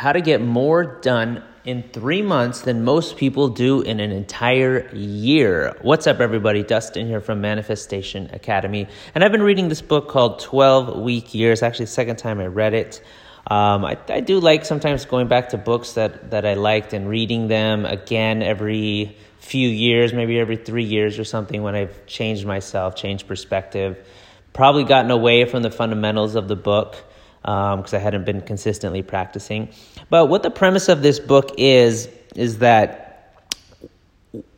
how to get more done in three months than most people do in an entire year. What's up, everybody? Dustin here from Manifestation Academy. And I've been reading this book called 12 Week Years. Actually, second time I read it. Um, I, I do like sometimes going back to books that, that I liked and reading them again every few years, maybe every three years or something when I've changed myself, changed perspective. Probably gotten away from the fundamentals of the book because um, I hadn't been consistently practicing. But what the premise of this book is, is that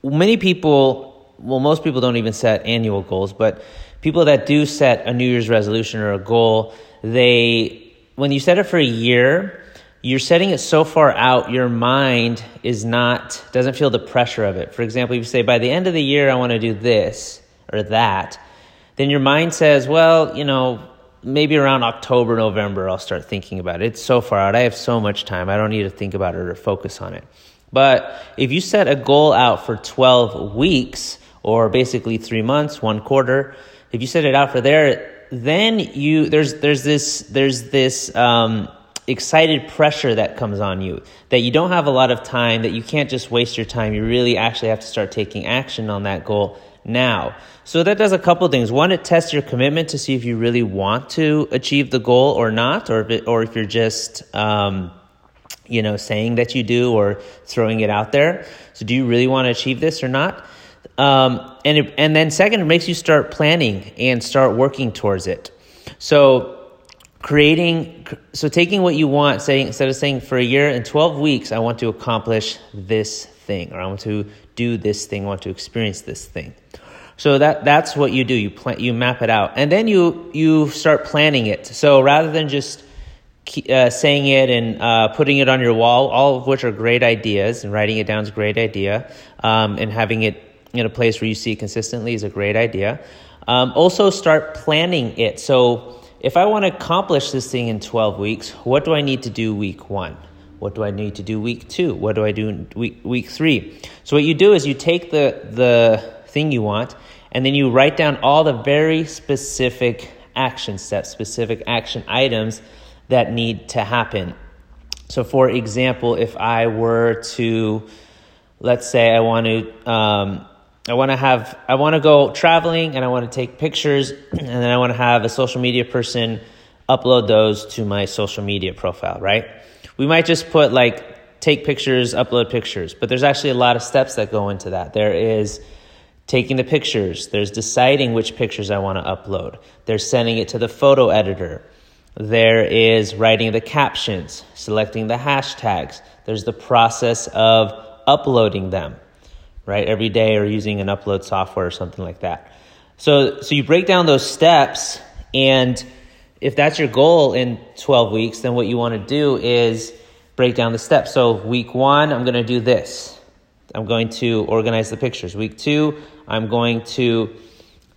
many people, well, most people don't even set annual goals, but people that do set a New Year's resolution or a goal, they, when you set it for a year, you're setting it so far out, your mind is not, doesn't feel the pressure of it. For example, if you say, by the end of the year, I want to do this or that, then your mind says, well, you know, maybe around October, November, I'll start thinking about it. It's so far out. I have so much time. I don't need to think about it or focus on it. But if you set a goal out for 12 weeks, or basically three months, one quarter, if you set it out for there, then you there's there's this there's this um, excited pressure that comes on you that you don't have a lot of time that you can't just waste your time. You really actually have to start taking action on that goal now. So that does a couple things. One, it tests your commitment to see if you really want to achieve the goal or not, or if it, or if you're just um, you know saying that you do or throwing it out there. So do you really want to achieve this or not? Um, and it, and then second, it makes you start planning and start working towards it. So creating so taking what you want saying instead of saying for a year and 12 weeks i want to accomplish this thing or i want to do this thing, want to experience this thing. So that that's what you do. You plan, you map it out, and then you you start planning it. So rather than just uh, saying it and uh, putting it on your wall, all of which are great ideas, and writing it down is a great idea, um, and having it in a place where you see it consistently is a great idea. Um, also, start planning it. So if I want to accomplish this thing in 12 weeks, what do I need to do week one? What do I need to do week two? What do I do week, week three? So what you do is you take the, the thing you want and then you write down all the very specific action steps, specific action items that need to happen. So for example, if I were to, let's say I want to, um, I want to have, I want to go traveling and I want to take pictures and then I want to have a social media person upload those to my social media profile, right? we might just put like take pictures, upload pictures, but there's actually a lot of steps that go into that. There is taking the pictures, there's deciding which pictures I want to upload, there's sending it to the photo editor, there is writing the captions, selecting the hashtags, there's the process of uploading them, right? Every day or using an upload software or something like that. So, so you break down those steps and if that's your goal in 12 weeks, then what you want to do is break down the steps. So, week one, I'm going to do this. I'm going to organize the pictures. Week two, I'm going to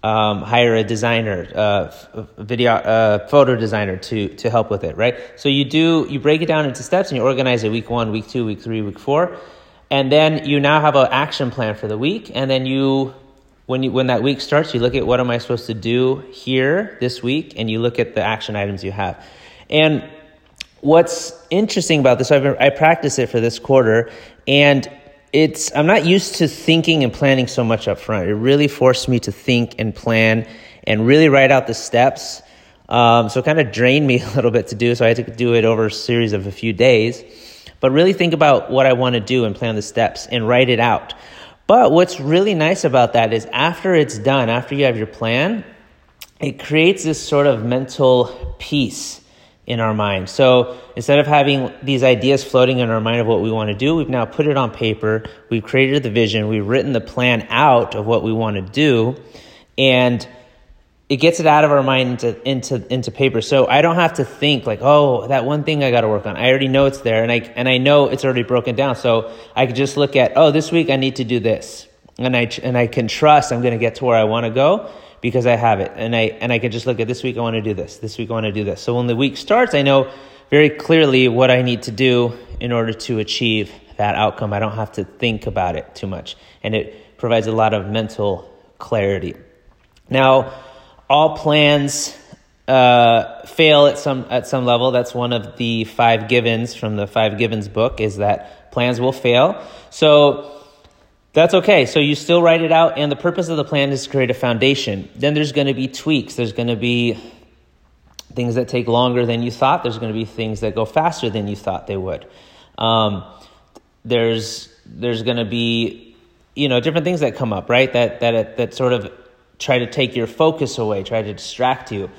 um, hire a designer, uh, video, uh, photo designer to to help with it. Right. So you do you break it down into steps and you organize it. Week one, week two, week three, week four, and then you now have an action plan for the week, and then you when you when that week starts, you look at what am I supposed to do here this week, and you look at the action items you have. And what's interesting about this, I've I practice it for this quarter, and it's I'm not used to thinking and planning so much up front. It really forced me to think and plan and really write out the steps. Um, so it kind of drained me a little bit to do. So I had to do it over a series of a few days. But really think about what I want to do and plan the steps and write it out. But what's really nice about that is after it's done, after you have your plan, it creates this sort of mental peace in our mind. So instead of having these ideas floating in our mind of what we want to do, we've now put it on paper, we've created the vision, we've written the plan out of what we want to do, and it gets it out of our mind into, into into paper. So I don't have to think like, oh, that one thing I got to work on. I already know it's there, and I and I know it's already broken down. So I could just look at, oh, this week I need to do this, and I and I can trust I'm going to get to where I want to go because I have it, and I and I can just look at this week I want to do this, this week I want to do this. So when the week starts, I know very clearly what I need to do in order to achieve that outcome. I don't have to think about it too much, and it provides a lot of mental clarity. Now all plans uh, fail at some at some level. That's one of the five givens from the five givens book. Is that plans will fail. So that's okay. So you still write it out, and the purpose of the plan is to create a foundation. Then there's going to be tweaks. There's going to be things that take longer than you thought. There's going to be things that go faster than you thought they would. Um, there's there's going to be you know different things that come up, right? That that that sort of try to take your focus away, try to distract you,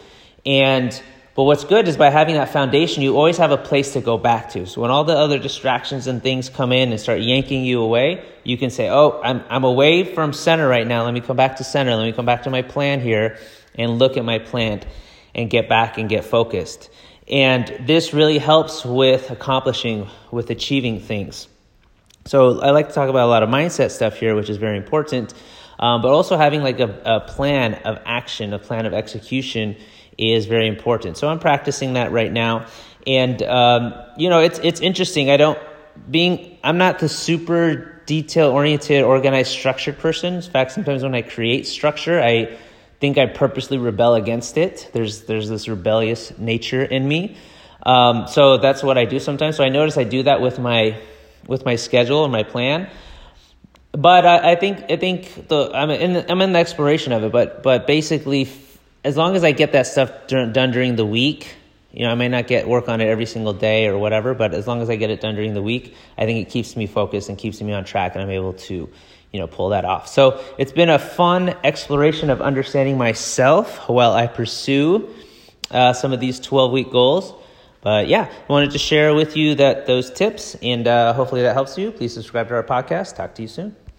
and but what's good is by having that foundation, you always have a place to go back to. So when all the other distractions and things come in and start yanking you away, you can say, Oh, I'm, I'm away from center right now. Let me come back to center. Let me come back to my plan here and look at my plan and get back and get focused. And this really helps with accomplishing, with achieving things. So I like to talk about a lot of mindset stuff here, which is very important. Um, but also having like a, a plan of action, a plan of execution is very important. So I'm practicing that right now, and um, you know it's it's interesting. I don't being I'm not the super detail oriented, organized, structured person. In fact, sometimes when I create structure, I think I purposely rebel against it. There's there's this rebellious nature in me. Um, so that's what I do sometimes. So I notice I do that with my with my schedule and my plan. But I, I think I think the I'm in I'm in the exploration of it. But but basically as long as I get that stuff done during the week, you know, I may not get work on it every single day or whatever, but as long as I get it done during the week, I think it keeps me focused and keeps me on track, and I'm able to, you know, pull that off. So it's been a fun exploration of understanding myself while I pursue uh, some of these 12 week goals. But yeah, I wanted to share with you that those tips, and uh, hopefully that helps you. Please subscribe to our podcast. Talk to you soon.